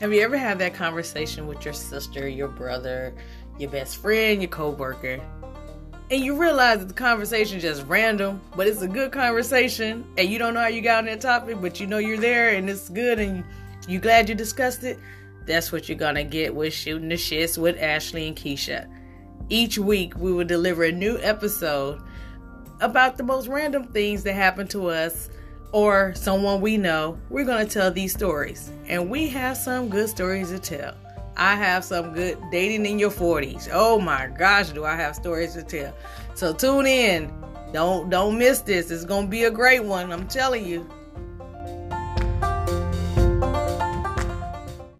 Have you ever had that conversation with your sister, your brother, your best friend, your coworker, and you realize that the conversation just random, but it's a good conversation, and you don't know how you got on that topic, but you know you're there and it's good, and you glad you discussed it? That's what you're gonna get with shooting the shits with Ashley and Keisha. Each week, we will deliver a new episode about the most random things that happen to us or someone we know. We're going to tell these stories, and we have some good stories to tell. I have some good dating in your 40s. Oh my gosh, do I have stories to tell. So tune in. Don't don't miss this. It's going to be a great one. I'm telling you.